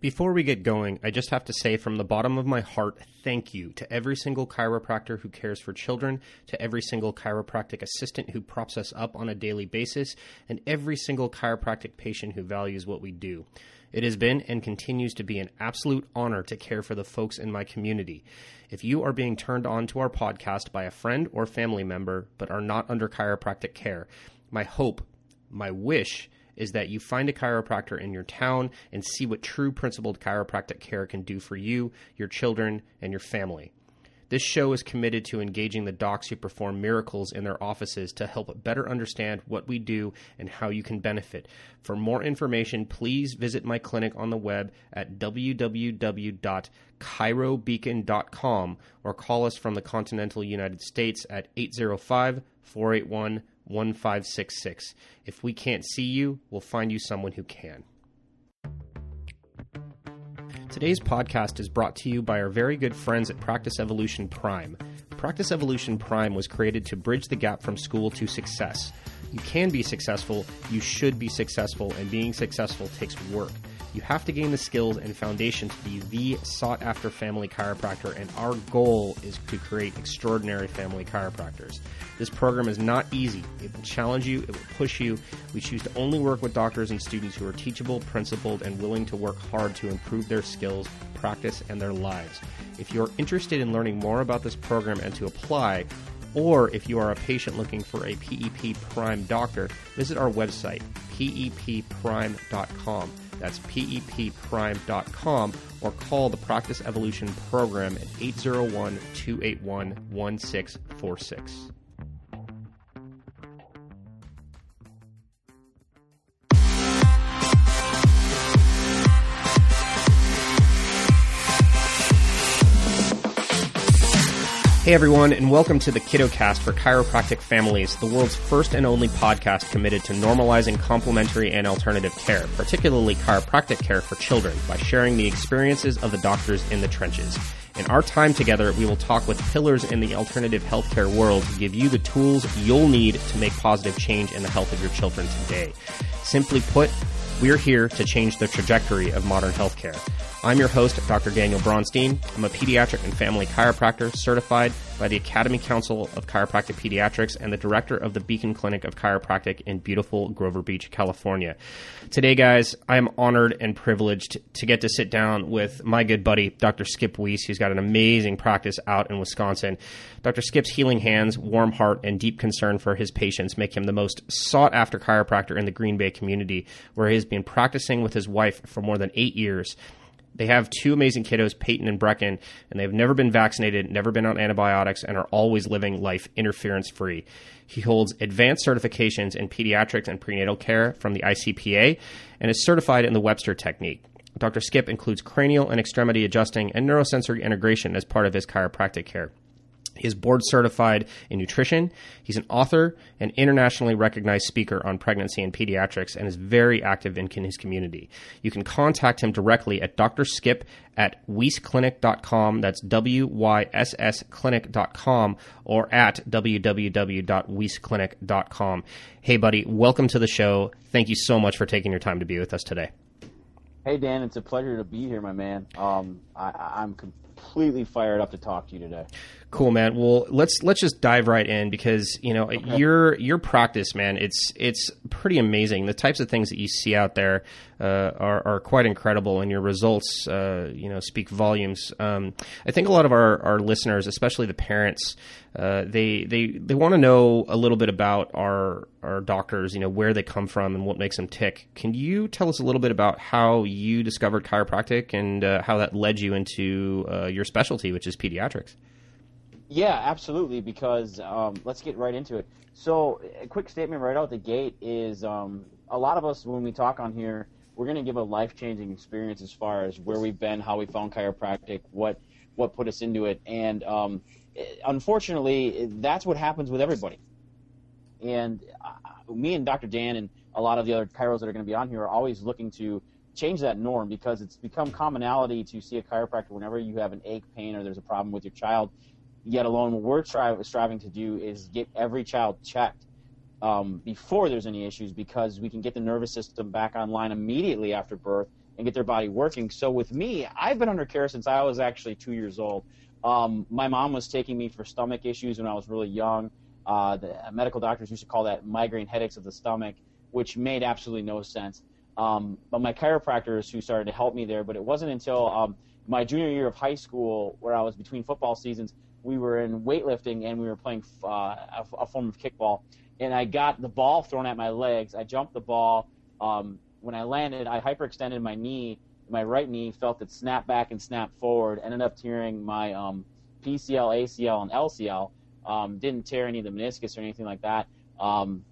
Before we get going, I just have to say from the bottom of my heart, thank you to every single chiropractor who cares for children, to every single chiropractic assistant who props us up on a daily basis, and every single chiropractic patient who values what we do. It has been and continues to be an absolute honor to care for the folks in my community. If you are being turned on to our podcast by a friend or family member but are not under chiropractic care, my hope, my wish, is that you find a chiropractor in your town and see what true principled chiropractic care can do for you, your children, and your family. This show is committed to engaging the docs who perform miracles in their offices to help better understand what we do and how you can benefit. For more information, please visit my clinic on the web at www.chirobeacon.com or call us from the continental United States at 805 481 1566. If we can't see you, we'll find you someone who can. Today's podcast is brought to you by our very good friends at Practice Evolution Prime. Practice Evolution Prime was created to bridge the gap from school to success. You can be successful, you should be successful, and being successful takes work. You have to gain the skills and foundation to be the sought after family chiropractor, and our goal is to create extraordinary family chiropractors. This program is not easy. It will challenge you, it will push you. We choose to only work with doctors and students who are teachable, principled, and willing to work hard to improve their skills, practice, and their lives. If you're interested in learning more about this program and to apply, or if you are a patient looking for a PEP Prime doctor, visit our website, pepprime.com. That's pepprime.com or call the Practice Evolution program at 801 281 1646. Hey everyone, and welcome to the KiddoCast for Chiropractic Families, the world's first and only podcast committed to normalizing complementary and alternative care, particularly chiropractic care for children, by sharing the experiences of the doctors in the trenches. In our time together, we will talk with pillars in the alternative healthcare world to give you the tools you'll need to make positive change in the health of your children today. Simply put, we're here to change the trajectory of modern healthcare. I'm your host, Dr. Daniel Bronstein. I'm a pediatric and family chiropractor certified by the Academy Council of Chiropractic Pediatrics and the director of the Beacon Clinic of Chiropractic in beautiful Grover Beach, California. Today, guys, I am honored and privileged to get to sit down with my good buddy, Dr. Skip Wyss. He's got an amazing practice out in Wisconsin. Dr. Skip's healing hands, warm heart, and deep concern for his patients make him the most sought after chiropractor in the Green Bay community, where he has been practicing with his wife for more than eight years. They have two amazing kiddos, Peyton and Brecken, and they've never been vaccinated, never been on antibiotics, and are always living life interference free. He holds advanced certifications in pediatrics and prenatal care from the ICPA and is certified in the Webster technique. Dr. Skip includes cranial and extremity adjusting and neurosensory integration as part of his chiropractic care. He is board certified in nutrition. He's an author and internationally recognized speaker on pregnancy and pediatrics and is very active in his community. You can contact him directly at Dr. Skip at wyssclinic.com. That's W Y S S clinic.com or at www.wyssclinic.com. Hey, buddy, welcome to the show. Thank you so much for taking your time to be with us today. Hey, Dan, it's a pleasure to be here, my man. Um, I, I'm completely fired up to talk to you today. Cool, man. Well, let's let's just dive right in because you know okay. your your practice, man. It's it's pretty amazing. The types of things that you see out there uh, are are quite incredible, and your results, uh, you know, speak volumes. Um, I think a lot of our, our listeners, especially the parents, uh, they they they want to know a little bit about our our doctors. You know, where they come from and what makes them tick. Can you tell us a little bit about how you discovered chiropractic and uh, how that led you into uh, your specialty, which is pediatrics? Yeah, absolutely. Because um, let's get right into it. So, a quick statement right out the gate is um, a lot of us when we talk on here, we're going to give a life changing experience as far as where we've been, how we found chiropractic, what what put us into it, and um, unfortunately, that's what happens with everybody. And uh, me and Dr. Dan and a lot of the other chiros that are going to be on here are always looking to change that norm because it's become commonality to see a chiropractor whenever you have an ache, pain, or there's a problem with your child yet alone what we're try- striving to do is get every child checked um, before there's any issues because we can get the nervous system back online immediately after birth and get their body working. So with me, I've been under care since I was actually two years old. Um, my mom was taking me for stomach issues when I was really young. Uh, the medical doctors used to call that migraine headaches of the stomach, which made absolutely no sense. Um, but my chiropractors who started to help me there, but it wasn't until um, my junior year of high school where I was between football seasons, we were in weightlifting and we were playing uh, a, a, form of kickball. And I got the ball thrown at my legs. I jumped the ball. Um, when I landed, I hyperextended my knee my right knee, felt it snap back and snap forward, ended up tearing my um, PCL, ACL, and LCL. Um, didn't tear any of the meniscus or anything like that. Um,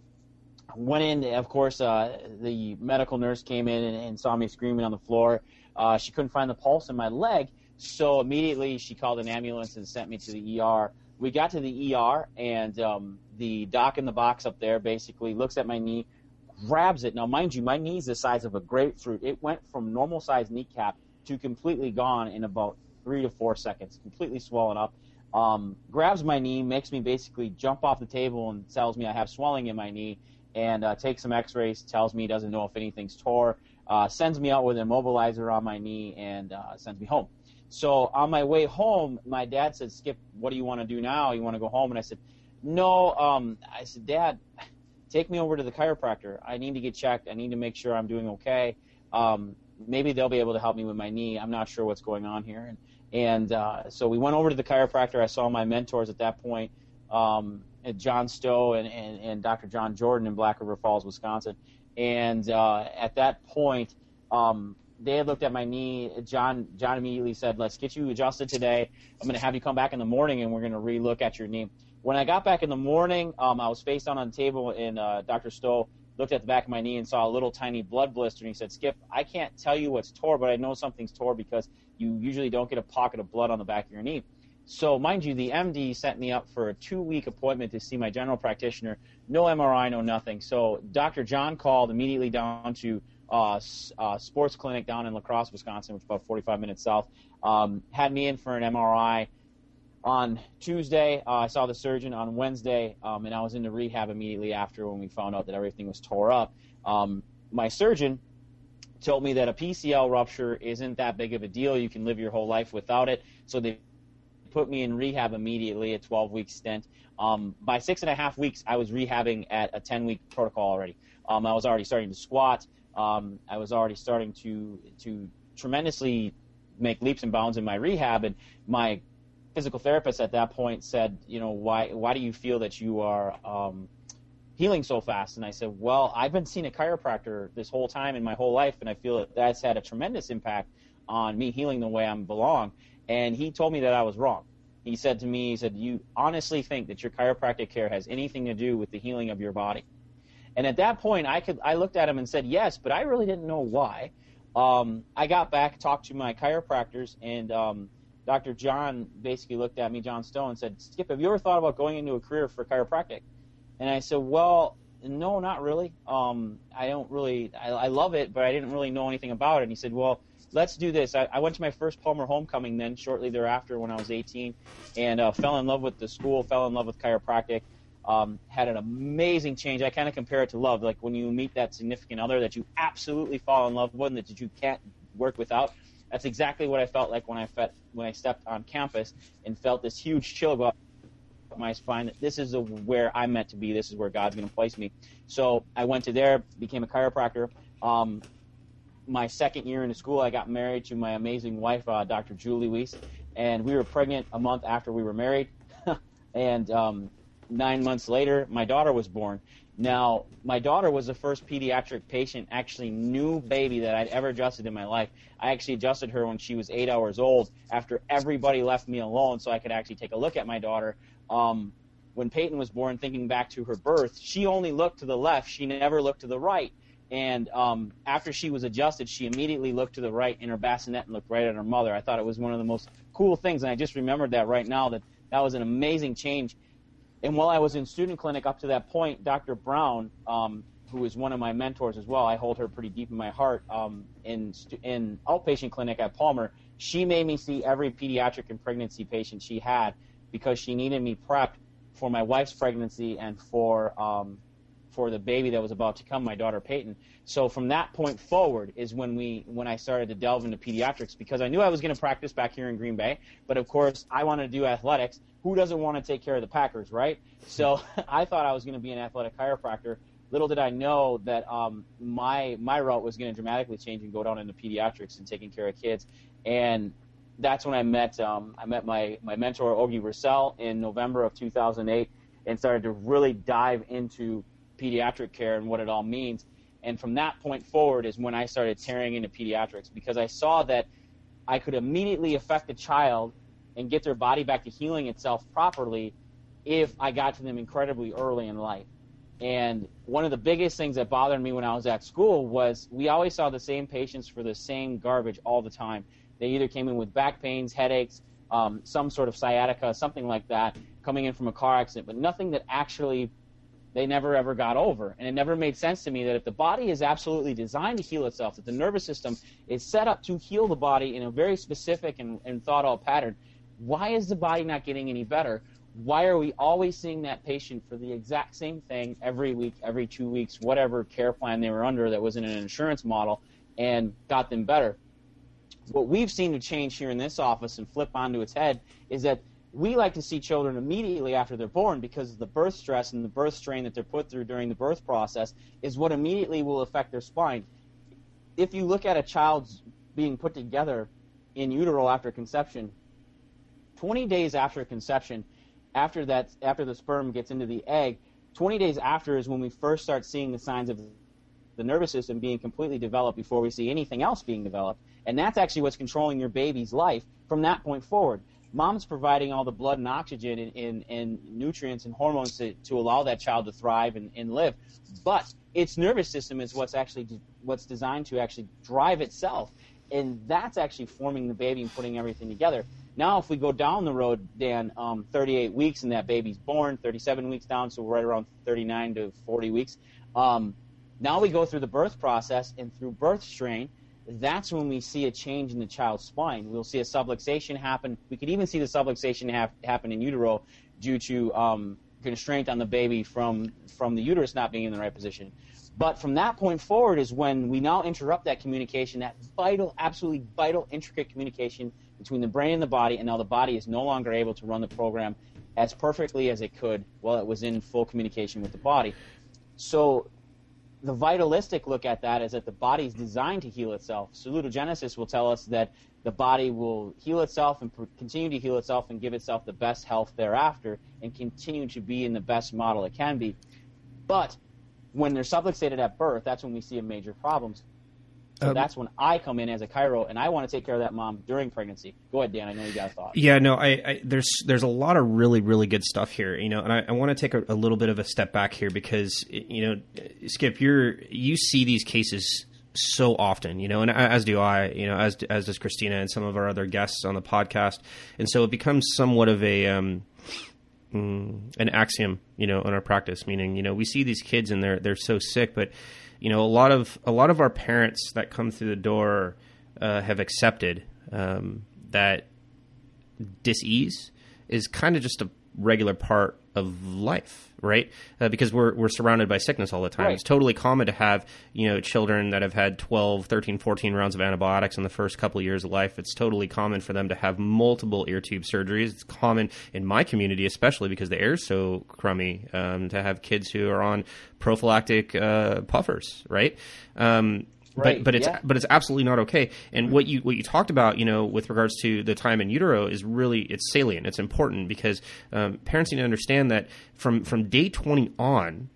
went in, of course, uh, the medical nurse came in and, and, saw me screaming on the floor. Uh, she couldn't find the pulse in my leg, so immediately she called an ambulance and sent me to the ER. We got to the ER, and um, the doc in the box up there basically looks at my knee, grabs it. Now, mind you, my knee's the size of a grapefruit. It went from normal size kneecap to completely gone in about three to four seconds, completely swollen up. Um, grabs my knee, makes me basically jump off the table and tells me I have swelling in my knee, and uh, takes some X-rays, tells me he doesn't know if anything's tore, uh, sends me out with an immobilizer on my knee, and uh, sends me home. So on my way home, my dad said, "Skip, what do you want to do now? You want to go home?" And I said, "No." Um, I said, "Dad." take me over to the chiropractor. I need to get checked. I need to make sure I'm doing okay. Um, maybe they'll be able to help me with my knee. I'm not sure what's going on here. And, and uh, so we went over to the chiropractor. I saw my mentors at that point, um, John Stowe and, and, and Dr. John Jordan in Black River Falls, Wisconsin. And uh, at that point, um, they had looked at my knee. John John immediately said, "Let's get you adjusted today. I'm going to have you come back in the morning, and we're going to relook at your knee." When I got back in the morning, um, I was face down on the table, and uh, Dr. Stowe looked at the back of my knee and saw a little tiny blood blister, and he said, "Skip, I can't tell you what's tore, but I know something's tore because you usually don't get a pocket of blood on the back of your knee." So, mind you, the MD set me up for a two-week appointment to see my general practitioner. No MRI, no nothing. So, Dr. John called immediately down to uh, uh, sports clinic down in La Crosse, Wisconsin, which is about 45 minutes south. Um, had me in for an MRI on Tuesday. Uh, I saw the surgeon on Wednesday, um, and I was into rehab immediately after when we found out that everything was tore up. Um, my surgeon told me that a PCL rupture isn't that big of a deal. You can live your whole life without it. So they put me in rehab immediately, a 12 week stint. Um, by six and a half weeks, I was rehabbing at a 10 week protocol already. Um, I was already starting to squat. Um, I was already starting to to tremendously make leaps and bounds in my rehab, and my physical therapist at that point said, you know, why why do you feel that you are um, healing so fast? And I said, well, I've been seeing a chiropractor this whole time in my whole life, and I feel that that's had a tremendous impact on me healing the way I belong. And he told me that I was wrong. He said to me, he said, you honestly think that your chiropractic care has anything to do with the healing of your body? And at that point, I could I looked at him and said yes, but I really didn't know why. Um, I got back, talked to my chiropractors, and um, Dr. John basically looked at me, John Stone, and said, Skip, have you ever thought about going into a career for chiropractic? And I said, well, no, not really. Um, I don't really, I, I love it, but I didn't really know anything about it. And he said, well, let's do this. I, I went to my first Palmer homecoming then, shortly thereafter when I was 18, and uh, fell in love with the school, fell in love with chiropractic. Um, had an amazing change. I kind of compare it to love, like when you meet that significant other that you absolutely fall in love with and that you can't work without. That's exactly what I felt like when I felt, when I stepped on campus and felt this huge chill go up my spine. That this is a, where I'm meant to be. This is where God's going to place me. So I went to there, became a chiropractor. Um, my second year in the school, I got married to my amazing wife, uh, Dr. Julie Wyss, and we were pregnant a month after we were married. and um, nine months later, my daughter was born. Now, my daughter was the first pediatric patient, actually new baby that I'd ever adjusted in my life. I actually adjusted her when she was eight hours old after everybody left me alone so I could actually take a look at my daughter. Um, when Peyton was born, thinking back to her birth, she only looked to the left. She never looked to the right. And um, after she was adjusted, she immediately looked to the right in her bassinet and looked right at her mother. I thought it was one of the most cool things, and I just remembered that right now that that was an amazing change and while I was in student clinic up to that point, Dr. Brown, um, who is one of my mentors as well, I hold her pretty deep in my heart. Um, in in outpatient clinic at Palmer, she made me see every pediatric and pregnancy patient she had because she needed me prepped for my wife's pregnancy and for um, for the baby that was about to come, my daughter Peyton. So from that point forward is when we when I started to delve into pediatrics because I knew I was going to practice back here in Green Bay, but of course I wanted to do athletics. Who doesn't want to take care of the Packers, right? So I thought I was going to be an athletic chiropractor. Little did I know that um, my my route was going to dramatically change and go down into pediatrics and taking care of kids. And that's when I met um, I met my my mentor Ogi Ressel in November of 2008 and started to really dive into pediatric care and what it all means. And from that point forward is when I started tearing into pediatrics because I saw that I could immediately affect a child and get their body back to healing itself properly if I got to them incredibly early in life. And one of the biggest things that bothered me when I was at school was we always saw the same patients for the same garbage all the time. They either came in with back pains, headaches, um, some sort of sciatica, something like that, coming in from a car accident, but nothing that actually they never ever got over. And it never made sense to me that if the body is absolutely designed to heal itself, that the nervous system is set up to heal the body in a very specific and, and thought out pattern, why is the body not getting any better? Why are we always seeing that patient for the exact same thing every week, every two weeks, whatever care plan they were under that was in an insurance model and got them better? What we've seen to change here in this office and flip onto its head is that we like to see children immediately after they're born because the birth stress and the birth strain that they're put through during the birth process is what immediately will affect their spine. If you look at a child's being put together in utero after conception, 20 days after conception, after that, after the sperm gets into the egg, 20 days after is when we first start seeing the signs of the nervous system being completely developed before we see anything else being developed. And that's actually what's controlling your baby's life from that point forward. Mom's providing all the blood and oxygen and, and, and nutrients and hormones to, to allow that child to thrive and, and live. But its nervous system is what's actually what's designed to actually drive itself. And that's actually forming the baby and putting everything together. Now, if we go down the road, Dan, um, 38 weeks and that baby's born, 37 weeks down, so we're right around 39 to 40 weeks. Um, now we go through the birth process, and through birth strain, that's when we see a change in the child's spine. We'll see a subluxation happen. We could even see the subluxation ha- happen in utero due to um, constraint on the baby from from the uterus not being in the right position. But from that point forward is when we now interrupt that communication, that vital, absolutely vital, intricate communication between the brain and the body, and now the body is no longer able to run the program as perfectly as it could while it was in full communication with the body. So the vitalistic look at that is that the body's designed to heal itself. Salutogenesis will tell us that the body will heal itself and continue to heal itself and give itself the best health thereafter and continue to be in the best model it can be. But when they're subluxated at birth, that's when we see a major problems. So um, that's when I come in as a chiro, and I want to take care of that mom during pregnancy. Go ahead, Dan. I know you got a thought. Yeah, no, I, I there's there's a lot of really really good stuff here, you know, and I, I want to take a, a, little bit of a step back here because you know, Skip, you're you see these cases so often, you know, and as do I, you know, as as does Christina and some of our other guests on the podcast, and so it becomes somewhat of a um, mm, an axiom, you know, in our practice. Meaning, you know, we see these kids and they're they're so sick, but you know, a lot of a lot of our parents that come through the door uh, have accepted um, that disease is kind of just a regular part of life, right? Uh, because we're we're surrounded by sickness all the time. Right. It's totally common to have, you know, children that have had 12, 13, 14 rounds of antibiotics in the first couple of years of life. It's totally common for them to have multiple ear tube surgeries. It's common in my community, especially because the air is so crummy, um, to have kids who are on prophylactic uh, puffers, right? Um, Right. But but it's yeah. but it's absolutely not okay. And what you what you talked about, you know, with regards to the time in utero is really it's salient. It's important because um, parents need to understand that from from day twenty on.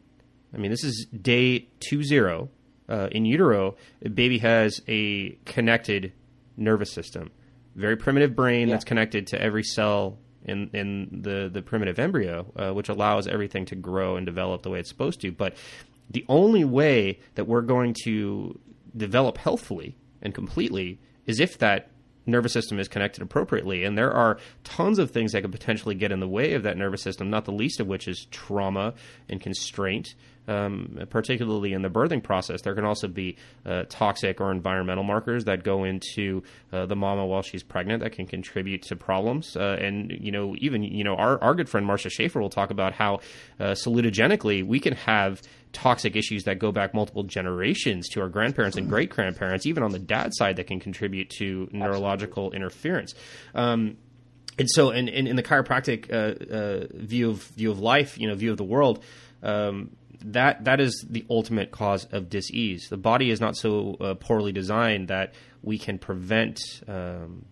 I mean, this is day two zero. Uh, in utero, a baby has a connected nervous system, very primitive brain yeah. that's connected to every cell in in the the primitive embryo, uh, which allows everything to grow and develop the way it's supposed to. But the only way that we're going to develop healthfully and completely is if that nervous system is connected appropriately. And there are tons of things that could potentially get in the way of that nervous system, not the least of which is trauma and constraint. um, particularly in the birthing process. There can also be uh, toxic or environmental markers that go into uh, the mama while she's pregnant that can contribute to problems. Uh, and you know, even you know, our our good friend Marcia Schaefer will talk about how uh, salutogenically we can have toxic issues that go back multiple generations to our grandparents and great grandparents, even on the dad side, that can contribute to neurological Absolutely. interference. Um, and so, in, in, in the chiropractic uh, uh, view of view of life, you know, view of the world, um, that that is the ultimate cause of disease. The body is not so uh, poorly designed that we can prevent um,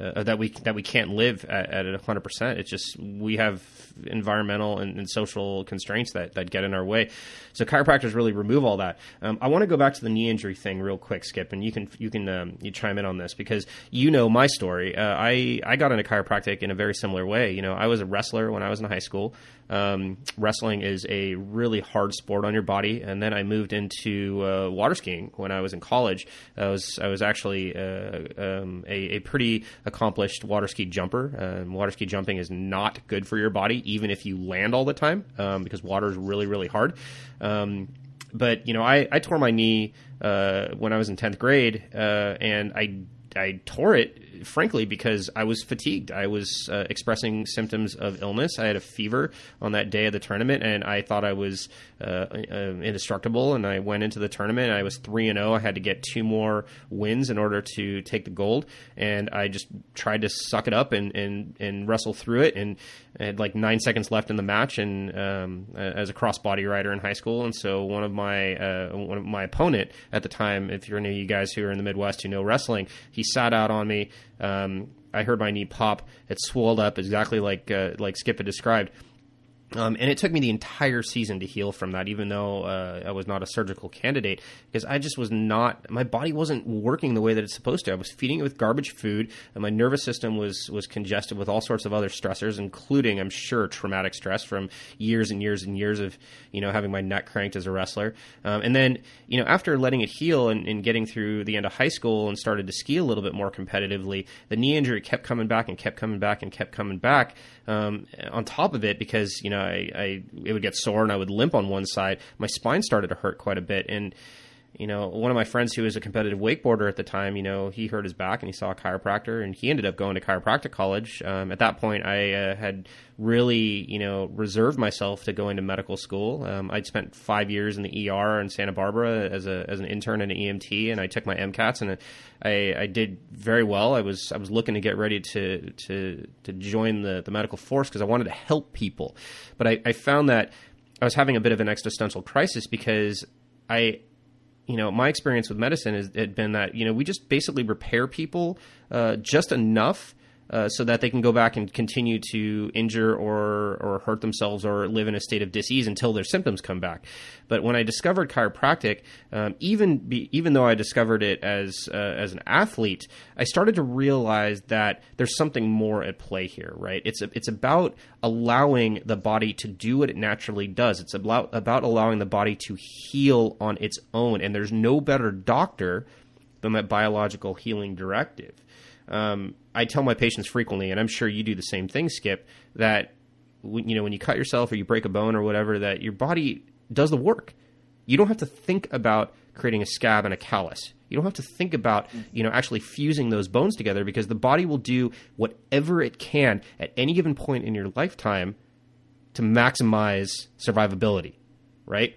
uh, that we that we can't live at, at 100%. It's just we have environmental and, and, social constraints that, that get in our way. So chiropractors really remove all that. Um, I want to go back to the knee injury thing real quick, Skip, and you can you can um, you chime in on this because you know my story. Uh, I I got into chiropractic in a very similar way. You know, I was a wrestler when I was in high school. Um, wrestling is a really hard sport on your body, and then I moved into uh, water skiing when I was in college. I was I was actually uh, um, a, a, pretty accomplished water ski jumper. Um, water ski jumping is not good for your body, even if you land all the time, um, because water is really really hard. Um, but you know, I, I tore my knee uh, when I was in tenth grade, uh, and I I tore it frankly, because I was fatigued. I was uh, expressing symptoms of illness. I had a fever on that day of the tournament, and I thought I was uh, uh, indestructible. And I went into the tournament. I was three and zero. Oh. I had to get two more wins in order to take the gold, and I just tried to suck it up and and, and wrestle through it. And I had like nine seconds left in the match, and um, as a crossbody rider in high school, and so one of my uh, one of my opponent at the time, if you're any of you guys who are in the Midwest who know wrestling, he sat out on me um, I heard my knee pop. It swelled up exactly like uh, like Skip had described. Um, and it took me the entire season to heal from that, even though uh, I was not a surgical candidate, because I just was not. My body wasn't working the way that it's supposed to. I was feeding it with garbage food, and my nervous system was was congested with all sorts of other stressors, including, I'm sure, traumatic stress from years and years and years of you know having my neck cranked as a wrestler. Um, and then you know after letting it heal and, and getting through the end of high school and started to ski a little bit more competitively, the knee injury kept coming back and kept coming back and kept coming back. Um, on top of it, because you know I, I it would get sore and I would limp on one side. My spine started to hurt quite a bit, and you know, one of my friends who was a competitive wakeboarder at the time, you know, he hurt his back and he saw a chiropractor and he ended up going to chiropractic college. Um, at that point, I uh, had really, you know, reserved myself to go into medical school. Um, I'd spent five years in the ER in Santa Barbara as a as an intern and an EMT, and I took my MCATs and I, I did very well. I was I was looking to get ready to to to join the the medical force because I wanted to help people, but I, I found that I was having a bit of an existential crisis because I you know, my experience with medicine has had been that you know we just basically repair people uh, just enough uh, so that they can go back and continue to injure or or hurt themselves or live in a state of disease until their symptoms come back. But when I discovered chiropractic, um, even be, even though I discovered it as uh, as an athlete, I started to realize that there's something more at play here. Right? It's a, it's about allowing the body to do what it naturally does. It's about about allowing the body to heal on its own, and there's no better doctor than that biological healing directive. Um, I tell my patients frequently, and I'm sure you do the same thing, Skip, that you know when you cut yourself or you break a bone or whatever, that your body does the work. You don't have to think about creating a scab and a callus. You don't have to think about you know actually fusing those bones together because the body will do whatever it can at any given point in your lifetime to maximize survivability, right?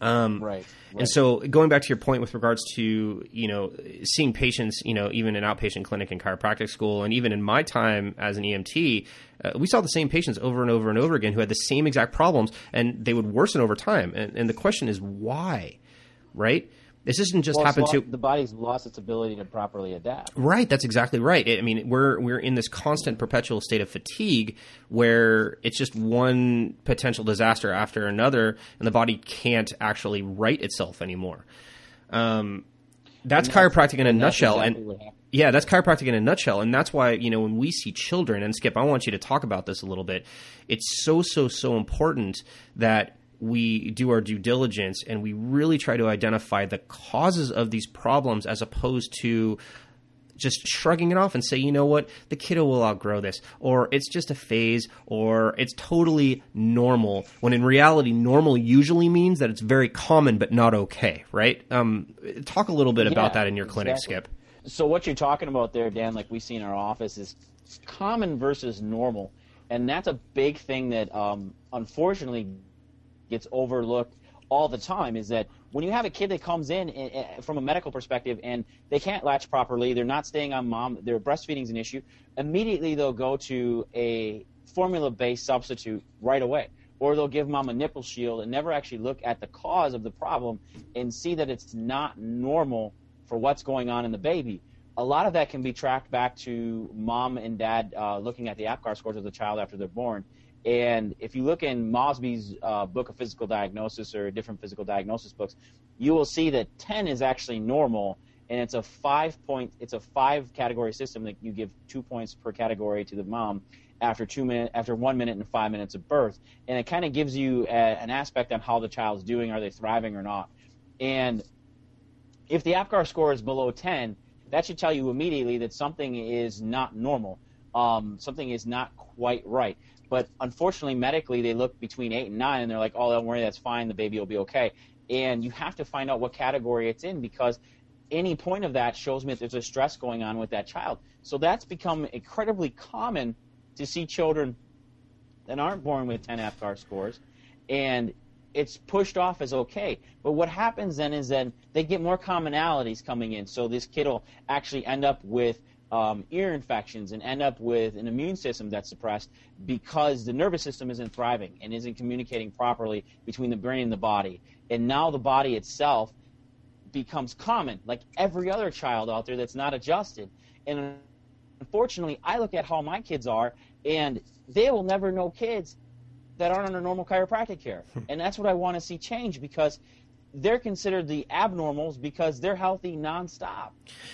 Um, right. And so, going back to your point with regards to you know seeing patients, you know, even in outpatient clinic and chiropractic school, and even in my time as an EMT, uh, we saw the same patients over and over and over again who had the same exact problems, and they would worsen over time. And, and the question is why, right? This isn't just well, happened to the body's lost its ability to properly adapt. Right, that's exactly right. I mean, we're we're in this constant perpetual state of fatigue where it's just one potential disaster after another and the body can't actually right itself anymore. Um, that's, that's, chiropractic in a nutshell exactly and yeah, that's chiropractic in a nutshell, and that's why you know when we see children and Skip, I want you to talk about this a little bit. It's so so so important that we do our due diligence and we really try to identify the causes of these problems as opposed to just shrugging it off and say, you know what, the kiddo will outgrow this, or it's just a phase, or it's totally normal. When in reality, normal usually means that it's very common but not okay, right? Um, talk a little bit Yeah, about that in your clinic, exactly. Skip. So what you're talking about there, Dan, like we see in our office, is common versus normal, and that's a big thing that um, unfortunately gets overlooked all the time. Is that when you have a kid that comes in eh, eh, from a medical perspective and they can't latch properly, they're not staying on mom, their breastfeeding's an issue. Immediately they'll go to a formula-based substitute right away. Or they'll give mom a nipple shield and never actually look at the cause of the problem and see that it's not normal for what's going on in the baby. A lot of that can be tracked back to mom and dad uh, looking at the APGAR scores of the child after they're born. And if you look in Mosby's uh, book of physical diagnosis or different physical diagnosis books, you will see that 10 is actually normal, and it's a five point, it's a five category system that you give two points per category to the mom after two minute, after one minute and five minutes of birth, and it kind of gives you a, an aspect on how the child's doing, are they thriving or not, and if the APGAR score is below 10, that should tell you immediately that something is not normal. Um, something is not quite right. But unfortunately, medically, they look between 8 and 9 and they're like, oh, don't worry, that's fine, the baby will be okay. And you have to find out what category it's in because any point of that shows me that there's a stress going on with that child. So that's become incredibly common to see children that aren't born with 10 APGAR scores. And it's pushed off as okay. But what happens then is then they get more commonalities coming in. So this kid will actually end up with um, ear infections and end up with an immune system that's suppressed because the nervous system isn't thriving and isn't communicating properly between the brain and the body. And now the body itself becomes common, like every other child out there that's not adjusted. And unfortunately, I look at how my kids are, and they will never know kids that aren't under normal chiropractic care. and that's what I want to see change because they're considered the abnormals because they're healthy nonstop.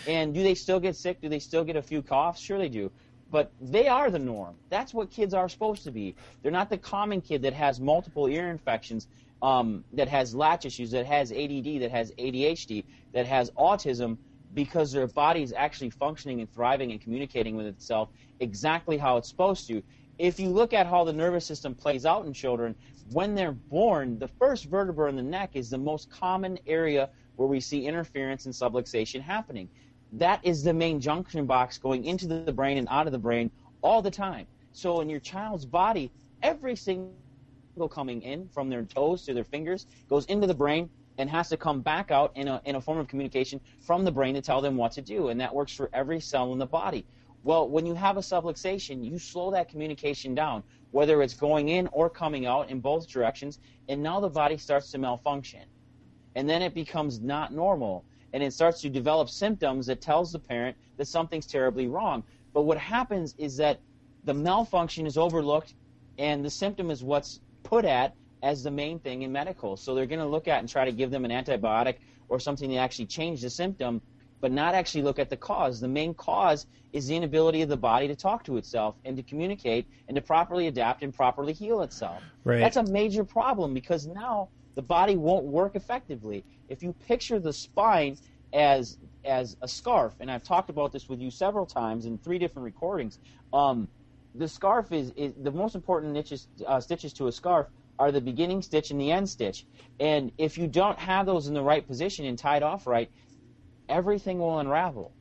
And do they still get sick? Do they still get a few coughs? Sure they do. But they are the norm. That's what kids are supposed to be. They're not the common kid that has multiple ear infections, um, that has latch issues, that has ADD, that has ADHD, that has autism, because their body is actually functioning and thriving and communicating with itself exactly how it's supposed to if you look at how the nervous system plays out in children, when they're born, the first vertebra in the neck is the most common area where we see interference and subluxation happening. That is the main junction box going into the brain and out of the brain all the time. So in your child's body, every single coming in from their toes to their fingers goes into the brain and has to come back out in a, in a form of communication from the brain to tell them what to do. And that works for every cell in the body. Well, when you have a subluxation, you slow that communication down, whether it's going in or coming out in both directions, and now the body starts to malfunction. And then it becomes not normal, and it starts to develop symptoms that tells the parent that something's terribly wrong. But what happens is that the malfunction is overlooked, and the symptom is what's put at as the main thing in medical. So they're going to look at and try to give them an antibiotic or something to actually change the symptom but not actually look at the cause. The main cause is the inability of the body to talk to itself and to communicate and to properly adapt and properly heal itself. Right. That's a major problem because now the body won't work effectively. If you picture the spine as as a scarf, and I've talked about this with you several times in three different recordings, um, the scarf is, is the most important niches, uh, stitches to a scarf are the beginning stitch and the end stitch. And if you don't have those in the right position and tied off right, everything will unravel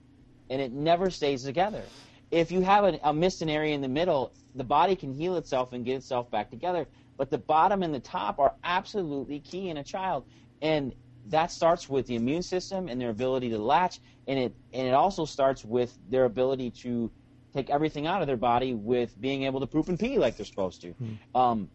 and it never stays together. If you have a, a missed an area in the middle, the body can heal itself and get itself back together. But the bottom and the top are absolutely key in a child. And that starts with the immune system and their ability to latch, and it and it also starts with their ability to take everything out of their body with being able to poop and pee like they're supposed to. Um,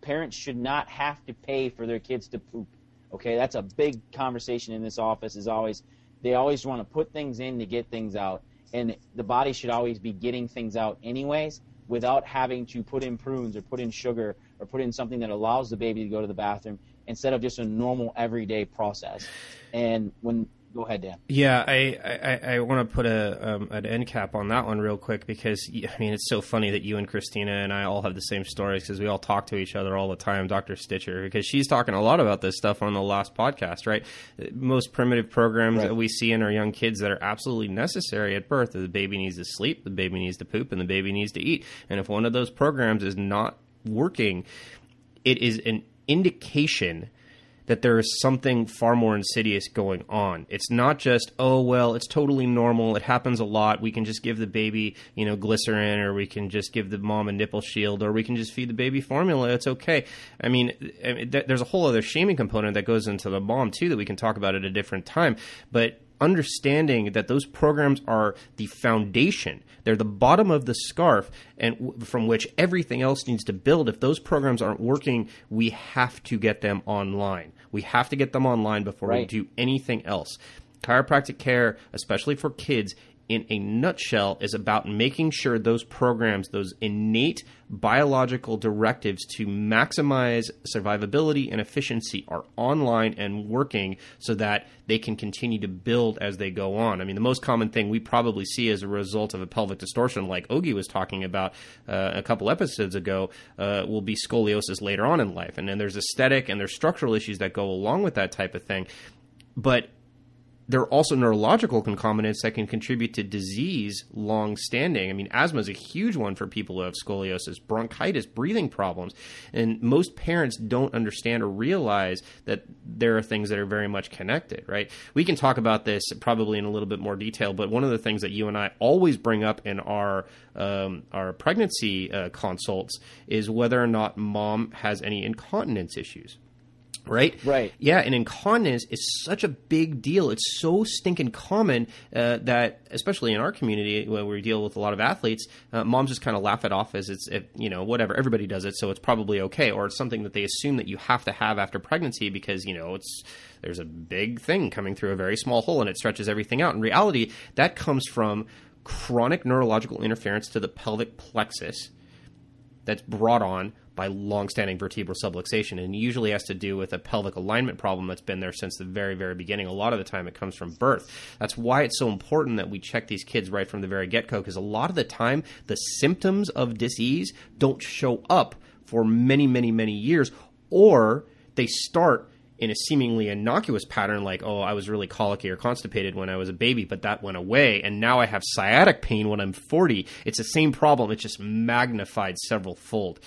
parents should not have to pay for their kids to poop. Okay, that's a big conversation in this office. Is always they always want to put things in to get things out, and the body should always be getting things out anyways without having to put in prunes or put in sugar or put in something that allows the baby to go to the bathroom instead of just a normal everyday process. And when Go ahead, Dan. Yeah, I, I, I want to put a um, an end cap on that one real quick because I mean it's so funny that you and Christina and I all have the same stories because we all talk to each other all the time. Dr. Stitcher because she's talking a lot about this stuff on the last podcast, right? Most primitive programs right. that we see in our young kids that are absolutely necessary at birth: the baby needs to sleep, the baby needs to poop, and the baby needs to eat. And if one of those programs is not working, it is an indication that there is something far more insidious going on. It's not just, oh, well, it's totally normal. It happens a lot. We can just give the baby, you know, glycerin or we can just give the mom a nipple shield or we can just feed the baby formula. It's okay. I mean, there's a whole other shaming component that goes into the mom, too, that we can talk about at a different time. But understanding that those programs are the foundation. They're the bottom of the scarf and w- from which everything else needs to build. If those programs aren't working, we have to get them online. We have to get them online before right. we do anything else. Chiropractic care, especially for kids, in a nutshell, is about making sure those programs, those innate biological directives to maximize survivability and efficiency are online and working so that they can continue to build as they go on. I mean, the most common thing we probably see as a result of a pelvic distortion, like Ogi was talking about uh, a couple episodes ago, uh, will be scoliosis later on in life. And then there's aesthetic and there's structural issues that go along with that type of thing. But there are also neurological concomitants that can contribute to disease long standing. I mean, asthma is a huge one for people who have scoliosis, bronchitis, breathing problems. And most parents don't understand or realize that there are things that are very much connected, right? We can talk about this probably in a little bit more detail, but one of the things that you and I always bring up in our um, our pregnancy uh, consults is whether or not mom has any incontinence issues right? Right. Yeah, and incontinence is such a big deal. It's so stinking common uh, that, especially in our community where we deal with a lot of athletes, uh, moms just kind of laugh it off as it's, it, you know, whatever. Everybody does it, so it's probably okay. Or it's something that they assume that you have to have after pregnancy because, you know, it's there's a big thing coming through a very small hole and it stretches everything out. In reality, that comes from chronic neurological interference to the pelvic plexus that's brought on by long-standing vertebral subluxation, and usually has to do with a pelvic alignment problem that's been there since the very, very beginning. A lot of the time, it comes from birth. That's why it's so important that we check these kids right from the very get-go, because a lot of the time, the symptoms of disease don't show up for many, many, many years, or they start in a seemingly innocuous pattern like oh i was really colicky or constipated when i was a baby but that went away and now i have sciatic pain when i'm 40 it's the same problem it's just magnified several fold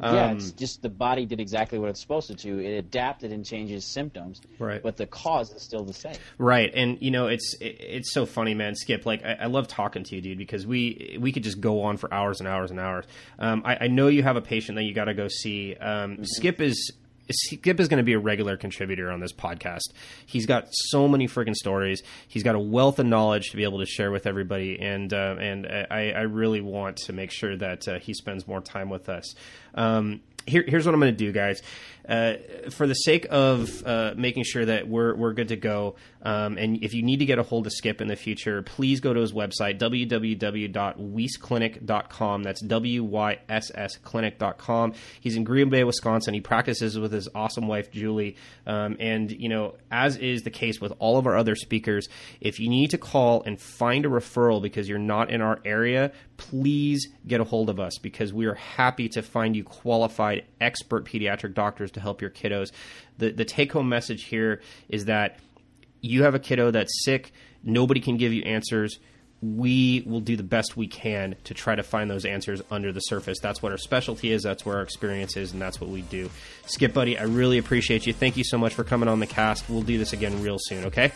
um, yeah, it's just the body did exactly what it's supposed to do. It adapted and changes symptoms, right? But the cause is still the same, right? And you know, it's it's so funny, man. Skip, like I, I love talking to you, dude, because we we could just go on for hours and hours and hours. Um, I, I, know you have a patient that you got to go see. Um, mm-hmm. Skip is Skip is going to be a regular contributor on this podcast. He's got so many freaking stories. He's got a wealth of knowledge to be able to share with everybody, and uh, and I, I, really want to make sure that uh, he spends more time with us. Um, here, here's what I'm going to do, guys. Uh, for the sake of uh, making sure that we're we're good to go, um, and if you need to get a hold of Skip in the future, please go to his website www.wyssclinic.com. That's w y s s clinic.com. He's in Green Bay, Wisconsin. He practices with his awesome wife Julie, um, and you know, as is the case with all of our other speakers, if you need to call and find a referral because you're not in our area, please get a hold of us because we are happy to find you qualified expert pediatric doctors to help your kiddos. The the take home message here is that you have a kiddo that's sick, nobody can give you answers. We will do the best we can to try to find those answers under the surface. That's what our specialty is, that's where our experience is, and that's what we do. Skip, buddy, I really appreciate you. Thank you so much for coming on the cast. We'll do this again real soon, okay?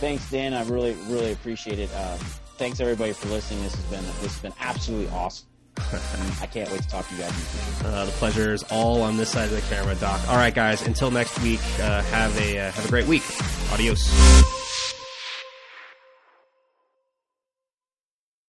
Thanks, Dan. I really, really appreciate it. Um, thanks everybody for listening. This has been this has been absolutely awesome. I can't wait to talk to you guys. Uh, the pleasure is all on this side of the camera, Doc. All right, guys. Until next week, uh, have a uh, have a great week. Adios.